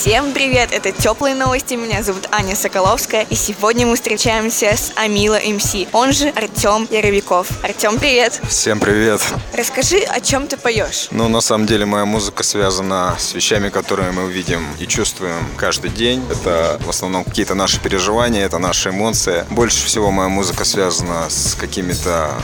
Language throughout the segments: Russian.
Всем привет! Это Теплые новости. Меня зовут Аня Соколовская. И сегодня мы встречаемся с Амила МС, он же Артем Яровиков. Артем, привет! Всем привет. Расскажи, о чем ты поешь? Ну, на самом деле, моя музыка связана с вещами, которые мы видим и чувствуем каждый день. Это в основном какие-то наши переживания, это наши эмоции. Больше всего моя музыка связана с какими-то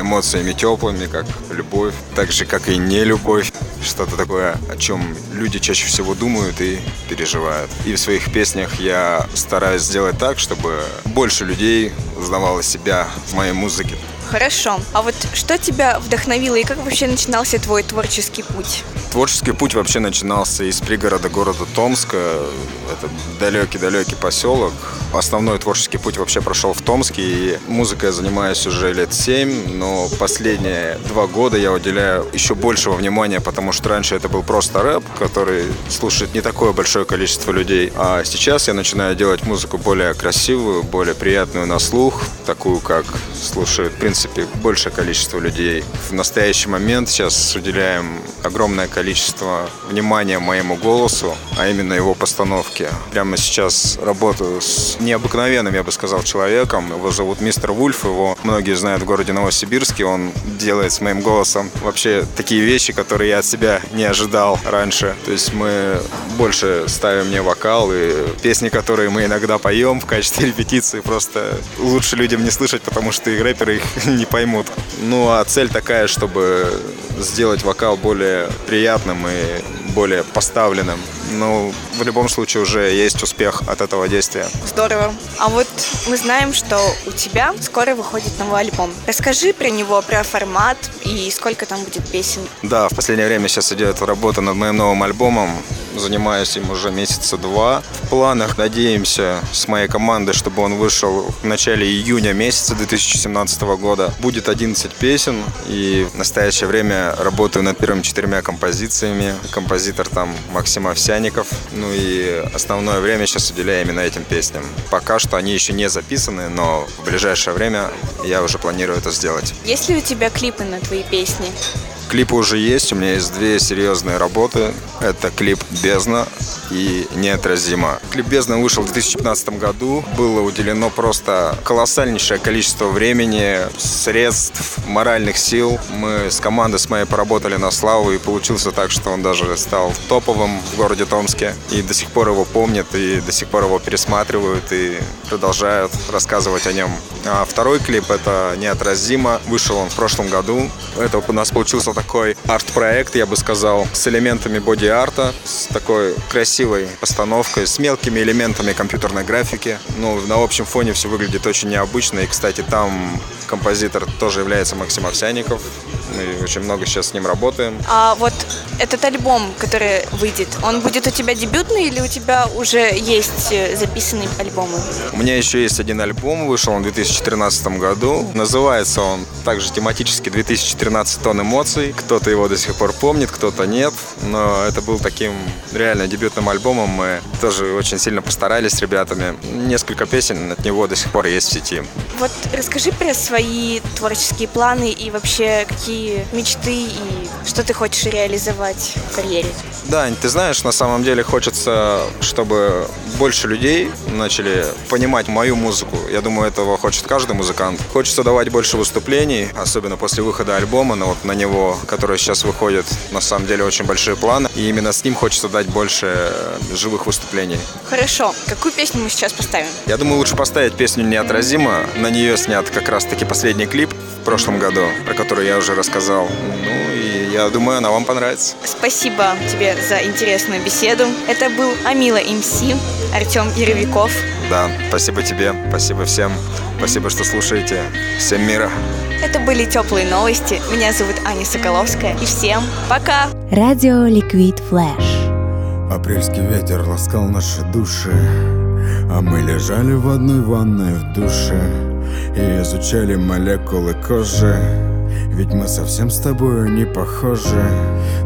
эмоциями теплыми, как любовь, так же, как и не любовь. Что-то такое, о чем люди чаще всего думают и переживают. И в своих песнях я стараюсь сделать так, чтобы больше людей узнавало себя в моей музыке. Хорошо. А вот что тебя вдохновило и как вообще начинался твой творческий путь? Творческий путь вообще начинался из пригорода города Томска. Это далекий-далекий поселок. Основной творческий путь вообще прошел в Томске. И музыкой я занимаюсь уже лет семь, но последние два года я уделяю еще большего внимания, потому что раньше это был просто рэп, который слушает не такое большое количество людей. А сейчас я начинаю делать музыку более красивую, более приятную на слух, такую, как слушает, в принципе, большее количество людей. В настоящий момент сейчас уделяем огромное количество внимания моему голосу, а именно его постановке. Прямо сейчас работаю с необыкновенным, я бы сказал, человеком. Его зовут мистер Вульф, его многие знают в городе Новосибирске. Он делает с моим голосом вообще такие вещи, которые я от себя не ожидал раньше. То есть мы больше ставим мне вокал и песни, которые мы иногда поем в качестве репетиции, просто лучше людям не слышать, потому что и рэперы их не поймут. Ну а цель такая, чтобы сделать вокал более приятным и более поставленным. Ну, в любом случае уже есть успех от этого действия. Здорово. А вот мы знаем, что у тебя скоро выходит новый альбом. Расскажи про него, про формат и сколько там будет песен. Да, в последнее время сейчас идет работа над моим новым альбомом. Занимаюсь им уже месяца два. В планах надеемся с моей командой, чтобы он вышел в начале июня месяца 2017 года. Будет 11 песен, и в настоящее время работаю над первыми четырьмя композициями. Композитор там Максим Овсяников. Ну и основное время сейчас уделяю именно этим песням. Пока что они еще не записаны, но в ближайшее время я уже планирую это сделать. Есть ли у тебя клипы на твои песни? Клипы уже есть, у меня есть две серьезные работы. Это клип «Бездна» и «Неотразима». Клип «Бездна» вышел в 2015 году. Было уделено просто колоссальнейшее количество времени, средств, моральных сил. Мы с командой с моей поработали на славу, и получился так, что он даже стал топовым в городе Томске. И до сих пор его помнят, и до сих пор его пересматривают, и продолжают рассказывать о нем. А второй клип — это «Неотразимо». Вышел он в прошлом году. Это у нас получился такой арт-проект, я бы сказал, с элементами боди-арта, с такой красивой постановкой, с мелкими элементами компьютерной графики. Ну, на общем фоне все выглядит очень необычно. И, кстати, там композитор тоже является Максим Овсяников. Мы очень много сейчас с ним работаем. А вот этот альбом, который выйдет, он будет у тебя дебютный или у тебя уже есть э, записанные альбомы? У меня еще есть один альбом, вышел он в 2013 году. Называется он также тематически 2013 тонн эмоций. Кто-то его до сих пор помнит, кто-то нет. Но это был таким реально дебютным альбомом. Мы тоже очень сильно постарались с ребятами. Несколько песен от него до сих пор есть в сети. Вот расскажи про свои творческие планы и вообще какие мечты и что ты хочешь реализовать в карьере? Да, ты знаешь, на самом деле хочется, чтобы больше людей начали понимать мою музыку. Я думаю, этого хочет каждый музыкант. Хочется давать больше выступлений, особенно после выхода альбома, но вот на него, который сейчас выходит, на самом деле очень большие планы. И именно с ним хочется дать больше живых выступлений. Хорошо. Какую песню мы сейчас поставим? Я думаю, лучше поставить песню «Неотразимо». На нее снят как раз-таки последний клип в прошлом году, про который я уже рассказал. Ну я думаю, она вам понравится. Спасибо тебе за интересную беседу. Это был Амила МС, Артем Яровиков. Да, спасибо тебе, спасибо всем. Спасибо, что слушаете. Всем мира. Это были теплые новости. Меня зовут Аня Соколовская. И всем пока! Радио Ликвид Флэш. Апрельский ветер ласкал наши души А мы лежали в одной ванной в душе И изучали молекулы кожи Ведь мы совсем с тобой не похожи.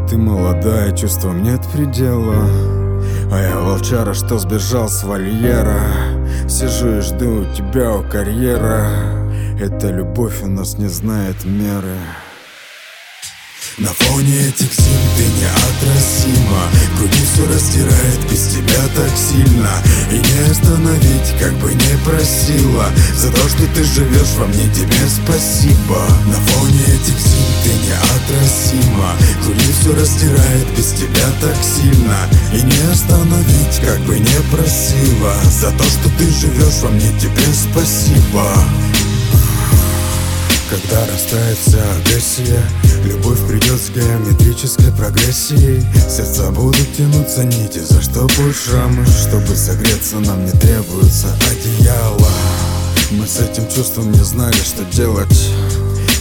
Ты молодая, чувствам нет предела. А я волчара, что сбежал с вольера. Сижу и жду тебя у карьера. Эта любовь у нас не знает меры. На фоне этих зим ты неотразима. Груди все растирает без тебя так сильно. И не остановить, как бы не просила. За то, что ты живешь во мне, тебе спасибо. На фоне этих зим ты неотразима. Груди все растирает без тебя так сильно. И не остановить, как бы не просила. За то, что ты живешь во мне, тебе спасибо когда растает вся агрессия. Любовь придет с геометрической прогрессией. Сердца будут тянуться нити, за что будут шрамы Чтобы согреться нам не требуется одеяло. Мы с этим чувством не знали, что делать.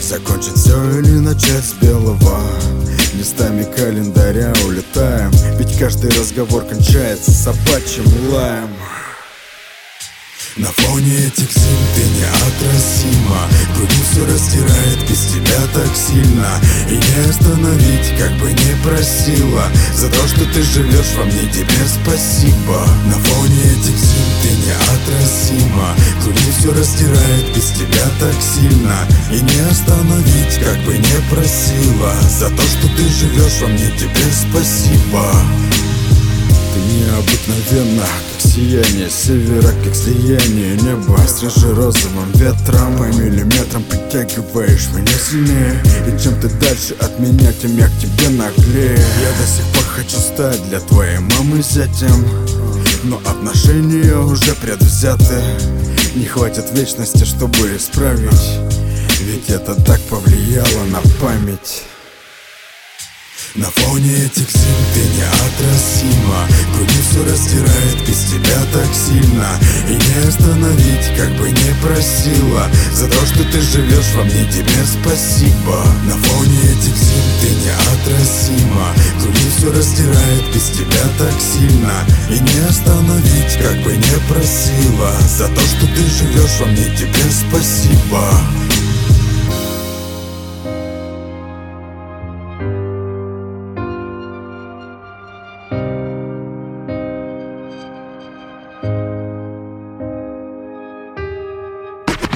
Закончить все или начать с белого. Листами календаря улетаем. Ведь каждый разговор кончается собачьим лаем на фоне этих зим ты неотразима. Груди все растирает без тебя так сильно. И не остановить, как бы не просила. За то, что ты живешь во мне, тебе спасибо. На фоне этих зим ты неотразима. Груди все растирает без тебя так сильно. И не остановить, как бы не просила. За то, что ты живешь во мне, тебе спасибо. Ты необыкновенна, сияние севера, как слияние неба. Свежи розовым ветром и миллиметром притягиваешь меня сильнее. И чем ты дальше от меня, тем я к тебе наглее. Я до сих пор хочу стать для твоей мамы зятем. Но отношения уже предвзяты. Не хватит вечности, чтобы исправить. Ведь это так повлияло на память на фоне этих зим ты неотразима. Груди все растирает без тебя так сильно. И не остановить, как бы не просила. За то, что ты живешь во мне, тебе спасибо. На фоне этих зим ты неотразима. Груди все растирает без тебя так сильно. И не остановить, как бы не просила. За то, что ты живешь во мне, тебе спасибо